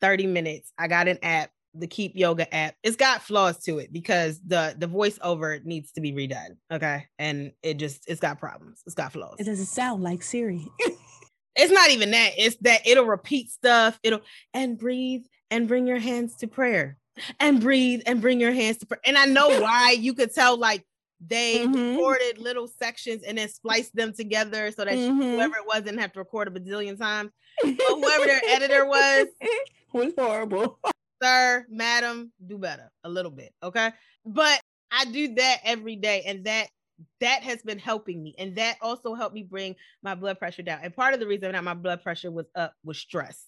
30 minutes. I got an app, the Keep Yoga app. It's got flaws to it because the the voiceover needs to be redone. Okay. And it just it's got problems. It's got flaws. It doesn't sound like Siri. [laughs] it's not even that. It's that it'll repeat stuff. It'll and breathe and bring your hands to prayer and breathe and bring your hands to prayer. And I know [laughs] why you could tell like they mm-hmm. recorded little sections and then spliced them together so that mm-hmm. whoever it was didn't have to record a bazillion times. But whoever their editor was [laughs] was horrible. Sir, madam, do better a little bit. Okay. But I do that every day, and that that has been helping me. And that also helped me bring my blood pressure down. And part of the reason that my blood pressure was up was stress.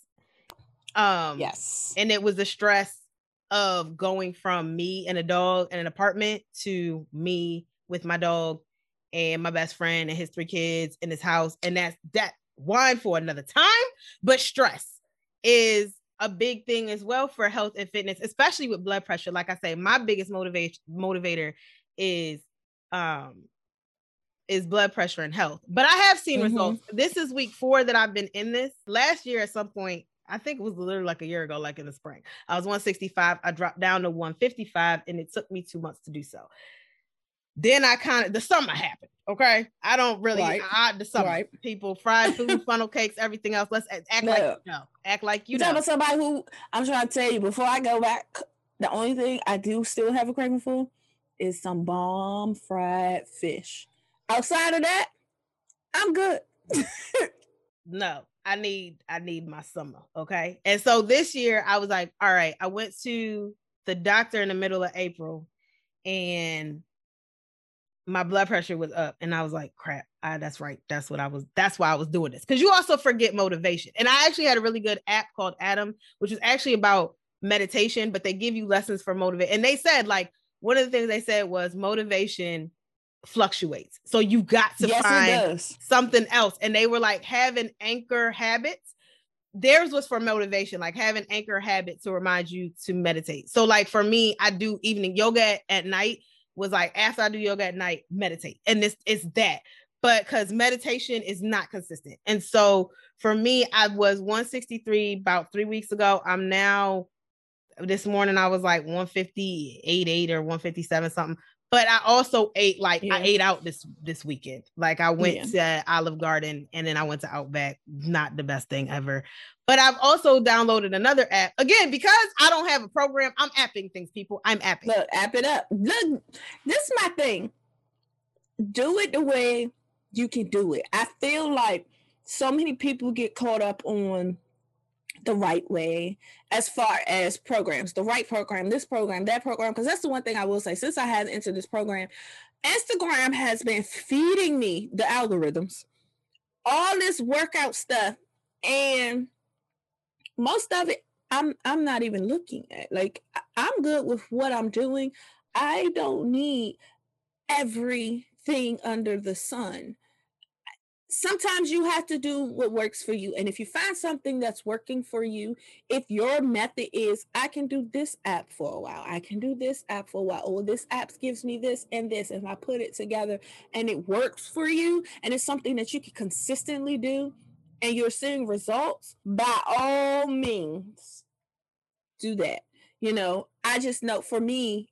Um yes, and it was the stress of going from me and a dog in an apartment to me with my dog and my best friend and his three kids in his house. And that's that wine for another time. But stress is a big thing as well for health and fitness, especially with blood pressure. Like I say, my biggest motivation motivator is um is blood pressure and health. But I have seen mm-hmm. results. This is week four that I've been in this. Last year at some point, I think it was literally like a year ago, like in the spring. I was 165. I dropped down to 155, and it took me two months to do so. Then I kind of the summer happened. Okay, I don't really right. I, the summer right. people fried food, [laughs] funnel cakes, everything else. Let's act no. like you know. Act like you know. Tell somebody who I'm trying to tell you before I go back. The only thing I do still have a craving for is some bomb fried fish. Outside of that, I'm good. [laughs] no, I need I need my summer. Okay. And so this year I was like, all right, I went to the doctor in the middle of April and my blood pressure was up and I was like, crap, I, that's right. That's what I was, that's why I was doing this. Cause you also forget motivation. And I actually had a really good app called Adam, which is actually about meditation, but they give you lessons for motivate. And they said like one of the things they said was motivation fluctuates. So you got to yes, find something else. And they were like having anchor habits. Theirs was for motivation, like having anchor habit to remind you to meditate. So, like for me, I do evening yoga at, at night. Was like after I do yoga at night, meditate, and this is that. But because meditation is not consistent, and so for me, I was 163 about three weeks ago. I'm now this morning I was like 158, 8 or 157 something but I also ate like yeah. I ate out this this weekend. Like I went yeah. to Olive Garden and then I went to Outback. Not the best thing ever. But I've also downloaded another app again because I don't have a program. I'm apping things, people. I'm apping. Look, app it up. Look, this is my thing. Do it the way you can do it. I feel like so many people get caught up on the right way as far as programs, the right program, this program, that program. Because that's the one thing I will say. Since I have entered this program, Instagram has been feeding me the algorithms, all this workout stuff, and most of it I'm I'm not even looking at. Like I'm good with what I'm doing. I don't need everything under the sun sometimes you have to do what works for you. And if you find something that's working for you, if your method is, I can do this app for a while, I can do this app for a while, or this app gives me this and this, and I put it together and it works for you, and it's something that you can consistently do, and you're seeing results, by all means, do that. You know, I just know for me,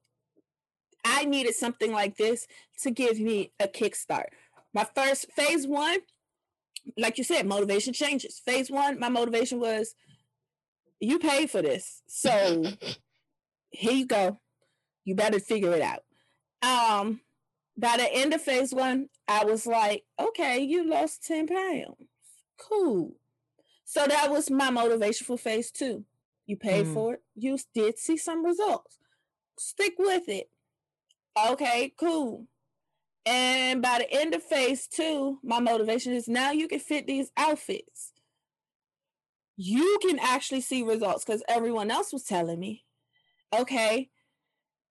I needed something like this to give me a kickstart my first phase one, like you said, motivation changes. Phase one, my motivation was you paid for this. So [laughs] here you go. You better figure it out. Um, by the end of phase one, I was like, okay, you lost 10 pounds. Cool. So that was my motivation for phase two. You paid mm. for it. You did see some results. Stick with it. Okay, cool. And by the end of phase two, my motivation is now you can fit these outfits. You can actually see results because everyone else was telling me. Okay.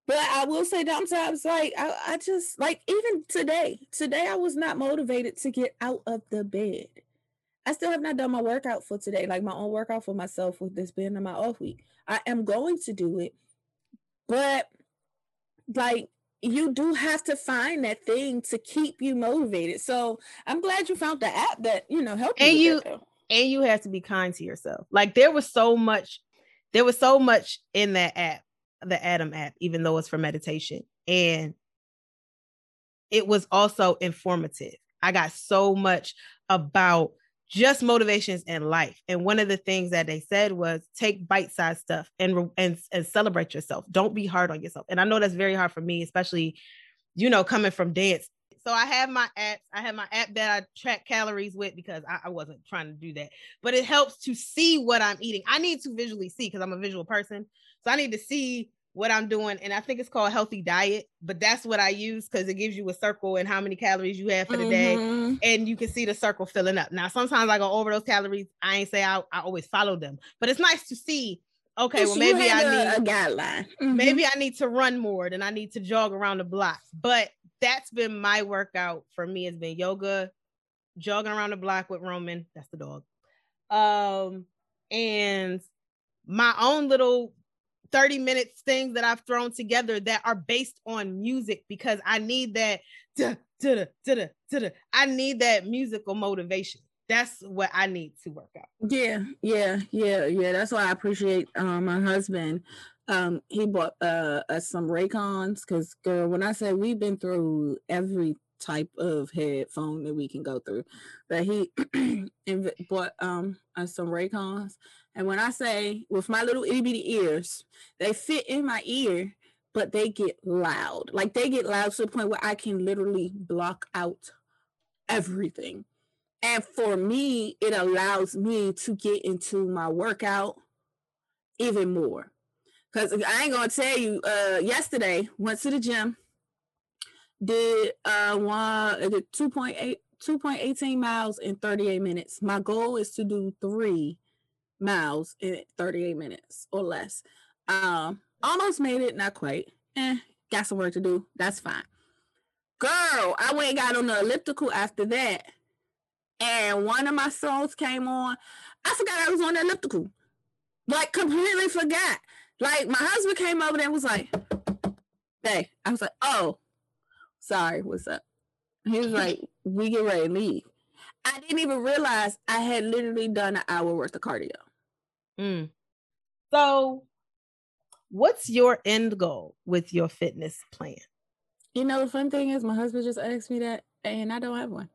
But I will say sometimes, like, I, I just, like, even today, today I was not motivated to get out of the bed. I still have not done my workout for today, like my own workout for myself with this being my off week. I am going to do it, but like you do have to find that thing to keep you motivated. So I'm glad you found the app that you know helped. And you, you and you have to be kind to yourself. Like there was so much, there was so much in that app, the Adam app, even though it's for meditation, and it was also informative. I got so much about just motivations in life. And one of the things that they said was take bite-sized stuff and and and celebrate yourself. Don't be hard on yourself. And I know that's very hard for me, especially you know coming from dance. So I have my apps. I have my app that I track calories with because I, I wasn't trying to do that. But it helps to see what I'm eating. I need to visually see because I'm a visual person. So I need to see what I'm doing, and I think it's called healthy diet, but that's what I use because it gives you a circle and how many calories you have for the mm-hmm. day, and you can see the circle filling up. Now, sometimes I go over those calories. I ain't say I, I always follow them, but it's nice to see. Okay, well maybe I need a guideline. Mm-hmm. Maybe I need to run more than I need to jog around the block. But that's been my workout for me. It's been yoga, jogging around the block with Roman. That's the dog. Um, and my own little 30 minutes things that I've thrown together that are based on music because I need that duh, duh, duh, duh, I need that musical motivation. That's what I need to work out. Yeah, yeah, yeah, yeah. That's why I appreciate um, my husband. Um, he bought uh, us some Raycons because girl, when I say we've been through every type of headphone that we can go through, but he [clears throat] bought um us some Raycons and when I say with my little itty bitty ears, they fit in my ear, but they get loud. Like they get loud to the point where I can literally block out everything. And for me, it allows me to get into my workout even more. Because I ain't gonna tell you, uh, yesterday went to the gym, did uh one did 2.8 2.18 miles in 38 minutes. My goal is to do three miles in 38 minutes or less. Um, almost made it, not quite. Eh, got some work to do. That's fine. Girl, I went got on the elliptical after that. And one of my songs came on. I forgot I was on the elliptical. Like completely forgot. Like my husband came over there and was like, Hey, I was like, Oh, sorry, what's up? He was like, We get ready to leave. I didn't even realize I had literally done an hour worth of cardio. Mm. So, what's your end goal with your fitness plan? You know, the fun thing is my husband just asked me that and I don't have one.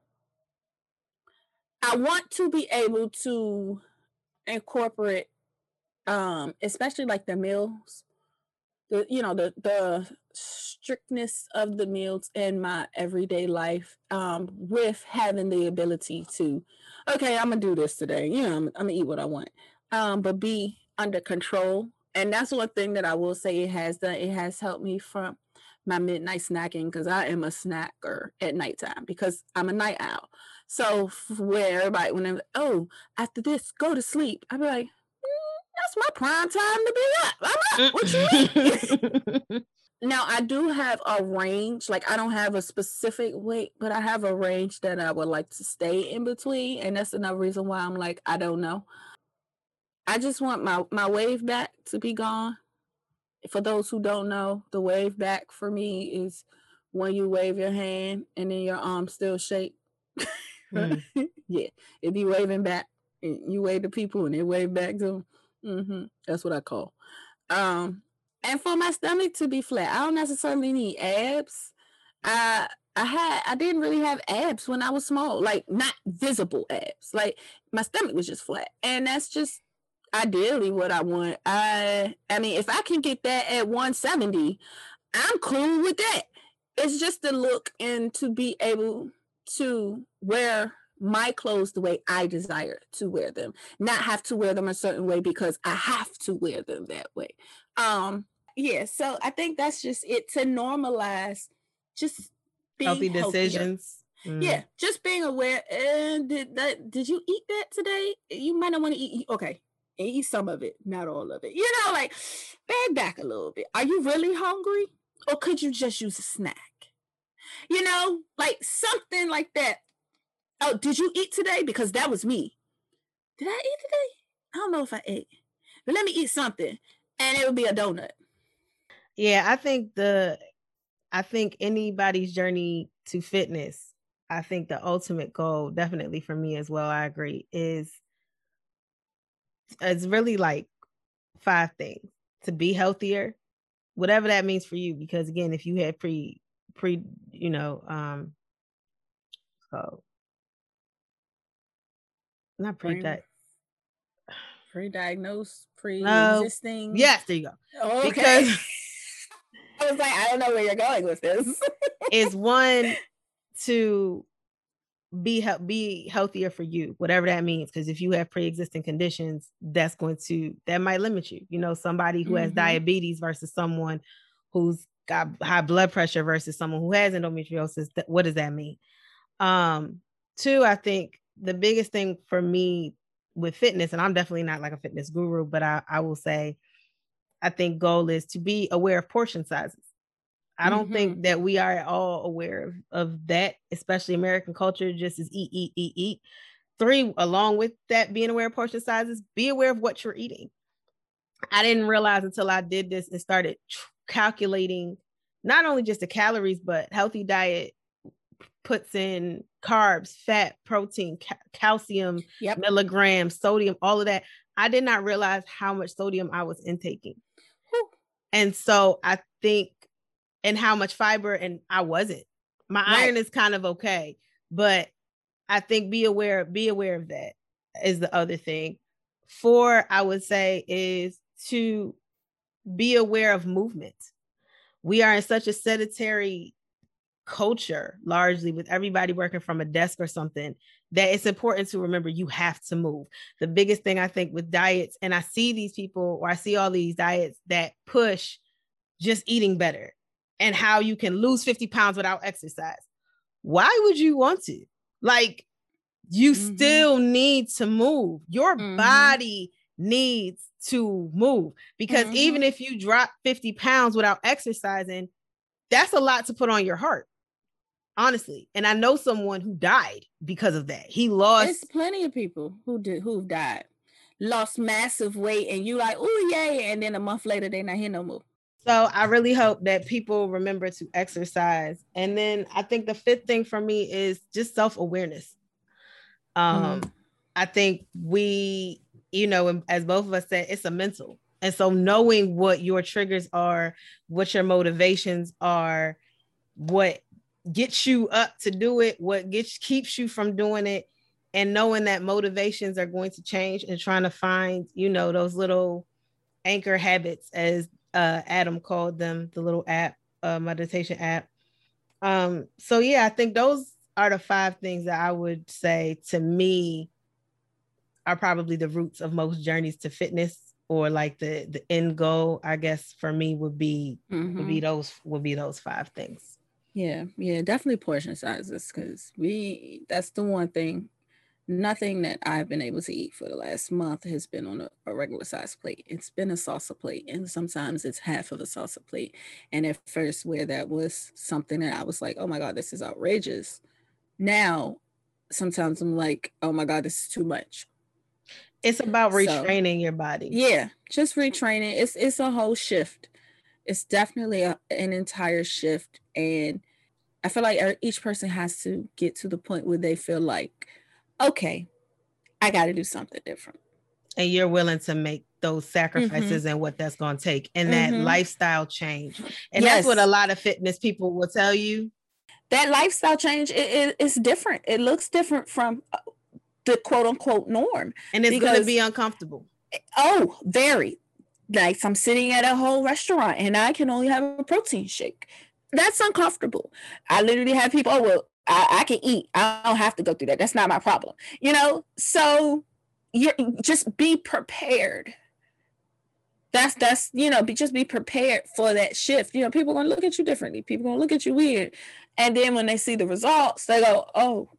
I want to be able to incorporate um especially like the meals the you know the the strictness of the meals in my everyday life um with having the ability to okay i'm gonna do this today you know i'm, I'm gonna eat what i want um but be under control and that's one thing that i will say it has done it has helped me from my midnight snacking because i am a snacker at nighttime because i'm a night owl so where everybody when they're oh after this go to sleep i'd be like that's my prime time to be up. I'm up. What you mean? [laughs] now I do have a range. Like I don't have a specific weight, but I have a range that I would like to stay in between. And that's another reason why I'm like, I don't know. I just want my, my wave back to be gone. For those who don't know, the wave back for me is when you wave your hand and then your arm still shake. Mm. [laughs] yeah, it be waving back. You wave to people and they wave back to them. Mm-hmm. That's what I call. Um, and for my stomach to be flat, I don't necessarily need abs. I I had I didn't really have abs when I was small, like not visible abs. Like my stomach was just flat, and that's just ideally what I want. I I mean, if I can get that at 170, I'm cool with that. It's just the look and to be able to wear my clothes the way I desire to wear them, not have to wear them a certain way because I have to wear them that way. Um, yeah, so I think that's just it to normalize just healthy decisions. Mm. Yeah, just being aware. And did that? Did you eat that today? You might not want to eat. Okay, eat some of it, not all of it. You know, like bag back a little bit. Are you really hungry, or could you just use a snack? You know, like something like that Oh, did you eat today? Because that was me. Did I eat today? I don't know if I ate, but let me eat something, and it would be a donut. Yeah, I think the, I think anybody's journey to fitness, I think the ultimate goal, definitely for me as well, I agree, is it's really like five things to be healthier, whatever that means for you. Because again, if you had pre pre, you know, um, so not pre di- pre-diagnosed, pre-existing. No. Yes, there you go. Okay. Because [laughs] I was like, I don't know where you're going with this. is one to be be healthier for you, whatever that means. Because if you have pre-existing conditions, that's going to that might limit you. You know, somebody who mm-hmm. has diabetes versus someone who's got high blood pressure versus someone who has endometriosis. What does that mean? Um, two, I think the biggest thing for me with fitness, and I'm definitely not like a fitness guru, but I, I will say, I think goal is to be aware of portion sizes. I don't mm-hmm. think that we are at all aware of, of that, especially American culture, just as eat, eat, eat, eat. Three, along with that, being aware of portion sizes, be aware of what you're eating. I didn't realize until I did this and started tr- calculating not only just the calories, but healthy diet puts in carbs, fat, protein, ca- calcium, yep. milligrams, sodium, all of that. I did not realize how much sodium I was intaking. And so I think, and how much fiber, and I wasn't. My right. iron is kind of okay, but I think be aware, be aware of that is the other thing. Four, I would say, is to be aware of movement. We are in such a sedentary culture largely with everybody working from a desk or something that it's important to remember you have to move. The biggest thing I think with diets, and I see these people or I see all these diets that push just eating better and how you can lose 50 pounds without exercise. Why would you want to? Like, you mm-hmm. still need to move. Your mm-hmm. body needs to move because mm-hmm. even if you drop 50 pounds without exercising, that's a lot to put on your heart honestly. And I know someone who died because of that. He lost. There's plenty of people who did who've died, lost massive weight, and you like, oh yay, and then a month later they're not here no more. So I really hope that people remember to exercise. And then I think the fifth thing for me is just self awareness. Um, mm I think we, you know, as both of us said, it's a mental. And so knowing what your triggers are, what your motivations are, what gets you up to do it, what gets keeps you from doing it, and knowing that motivations are going to change and trying to find, you know, those little anchor habits as uh, Adam called them, the little app, uh, meditation app. Um, so yeah, I think those are the five things that I would say to me are probably the roots of most journeys to fitness or like the the end goal i guess for me would be mm-hmm. would be mm-hmm. those would be those five things yeah yeah definitely portion sizes because we that's the one thing nothing that i've been able to eat for the last month has been on a, a regular size plate it's been a salsa plate and sometimes it's half of a salsa plate and at first where that was something that i was like oh my god this is outrageous now sometimes i'm like oh my god this is too much it's about retraining so, your body. Yeah, just retraining. It's it's a whole shift. It's definitely a, an entire shift, and I feel like er, each person has to get to the point where they feel like, okay, I got to do something different. And you're willing to make those sacrifices mm-hmm. and what that's going to take, and mm-hmm. that lifestyle change. And yes. that's what a lot of fitness people will tell you. That lifestyle change is it, it, different. It looks different from uh, the quote unquote norm. And it's going to be uncomfortable. Oh, very. Like I'm sitting at a whole restaurant and I can only have a protein shake. That's uncomfortable. I literally have people, oh, well, I, I can eat. I don't have to go through that. That's not my problem. You know, so you're just be prepared. That's that's you know, be just be prepared for that shift. You know, people gonna look at you differently. People gonna look at you weird. And then when they see the results, they go, Oh,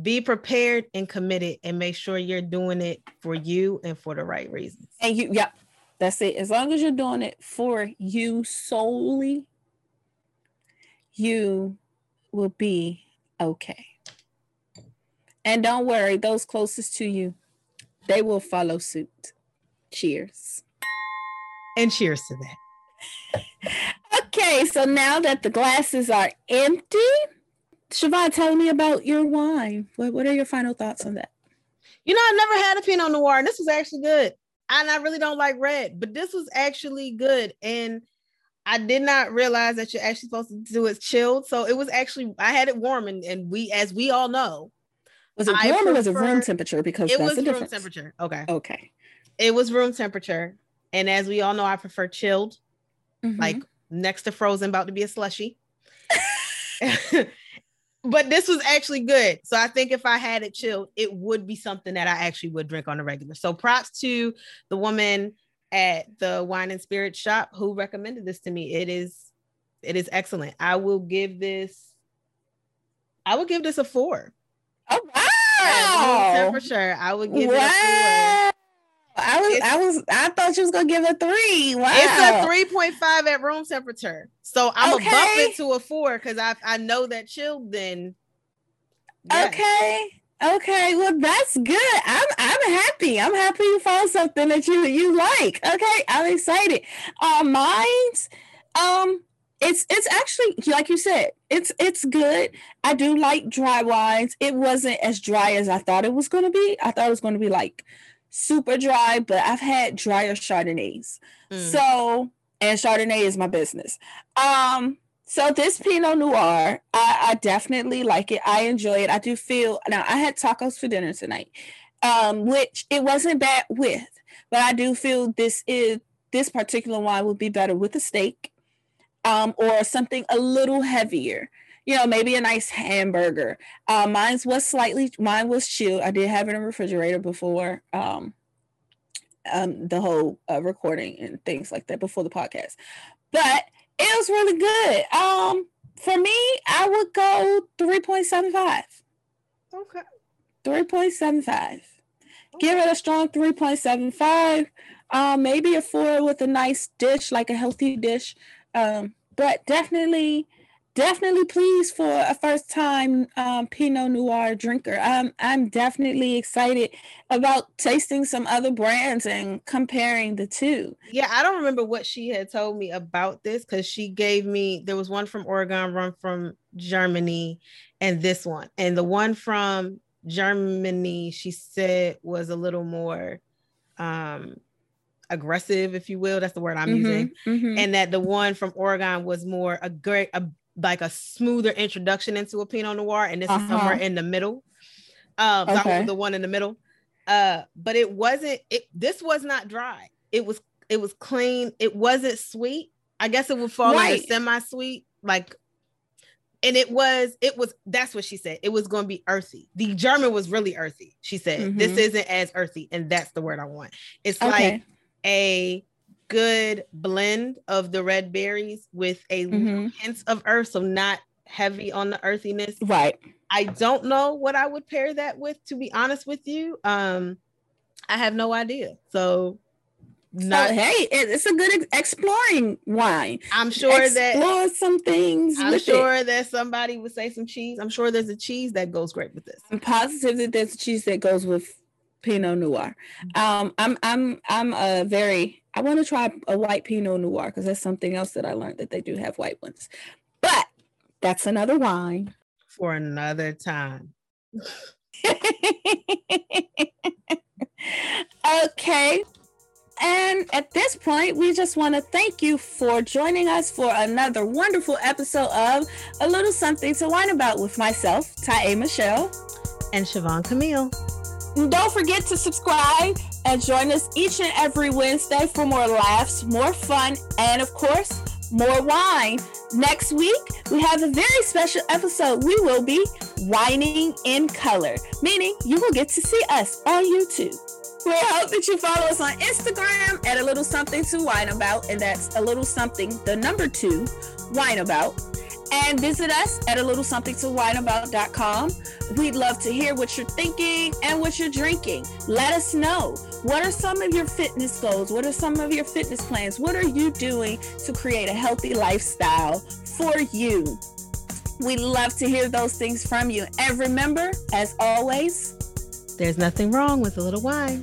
be prepared and committed and make sure you're doing it for you and for the right reasons. And you, yep, that's it. As long as you're doing it for you solely, you will be okay. And don't worry, those closest to you, they will follow suit. Cheers. And cheers to that. okay, so now that the glasses are empty, Siobhan, tell me about your wine. What, what are your final thoughts on that? You know, I've never had a Pinot Noir, and this was actually good. And I really don't like red, but this was actually good. And I did not realize that you're actually supposed to do it chilled. So it was actually I had it warm, and, and we, as we all know, was it warm prefer, or was it room temperature? Because it was room difference. temperature. Okay. Okay. It was room temperature, and as we all know, I prefer chilled, mm-hmm. like next to frozen, about to be a slushy. [laughs] but this was actually good. So I think if I had it chilled, it would be something that I actually would drink on a regular. So props to the woman at the wine and spirit shop who recommended this to me. It is it is excellent. I will give this I would give this a four. Oh wow. For sure. I would give wow. it a four. I was, it's, I was, I thought you was gonna give a three. Wow, it's a three point five at room temperature. So I'm okay. gonna bump it to a four because I I know that chilled. Then yeah. okay, okay, well that's good. I'm I'm happy. I'm happy you found something that you you like. Okay, I'm excited. Uh, mine's um it's it's actually like you said it's it's good i do like dry wines it wasn't as dry as i thought it was going to be i thought it was going to be like super dry, but I've had drier Chardonnays. Mm. So, and Chardonnay is my business. Um, so this Pinot Noir, I, I, definitely like it. I enjoy it. I do feel now I had tacos for dinner tonight, um, which it wasn't bad with, but I do feel this is this particular wine would be better with a steak, um, or something a little heavier you know, maybe a nice hamburger. Uh, mine was slightly, mine was chilled. I did have it in the refrigerator before um, um, the whole uh, recording and things like that before the podcast. But it was really good. Um, for me, I would go 3.75. Okay. 3.75. Okay. Give it a strong 3.75. Um, maybe a four with a nice dish, like a healthy dish. Um, but definitely definitely pleased for a first time um, Pinot Noir drinker. I'm, I'm definitely excited about tasting some other brands and comparing the two. Yeah, I don't remember what she had told me about this because she gave me, there was one from Oregon, one from Germany, and this one. And the one from Germany, she said was a little more um aggressive if you will that's the word i'm mm-hmm, using mm-hmm. and that the one from oregon was more a great a like a smoother introduction into a Pinot Noir, and this uh-huh. is somewhere in the middle. Um, okay. the one in the middle. Uh, but it wasn't. It this was not dry. It was it was clean. It wasn't sweet. I guess it would fall right. under semi-sweet, like and it was it was that's what she said it was going to be earthy the german was really earthy she said mm-hmm. this isn't as earthy and that's the word i want it's okay. like a good blend of the red berries with a mm-hmm. hint of earth so not heavy on the earthiness right i don't know what i would pair that with to be honest with you um i have no idea so not, so, hey, it's a good exploring wine. I'm sure Explore that explore some things. I'm sure it. that somebody would say some cheese. I'm sure there's a cheese that goes great with this. I'm positive that there's a cheese that goes with Pinot Noir. Um, I'm I'm I'm a very I want to try a white Pinot Noir because that's something else that I learned that they do have white ones. But that's another wine for another time. [laughs] okay. And at this point, we just want to thank you for joining us for another wonderful episode of A Little Something to Wine About with myself, Ty Michelle, and Siobhan Camille. Don't forget to subscribe and join us each and every Wednesday for more laughs, more fun, and of course, more wine. Next week, we have a very special episode. We will be whining in color, meaning you will get to see us on YouTube. We hope that you follow us on Instagram at a little something to wine about, and that's a little something, the number two, wine about. And visit us at a little something to wine about.com. We'd love to hear what you're thinking and what you're drinking. Let us know. What are some of your fitness goals? What are some of your fitness plans? What are you doing to create a healthy lifestyle for you? We'd love to hear those things from you. And remember, as always, there's nothing wrong with a little wine.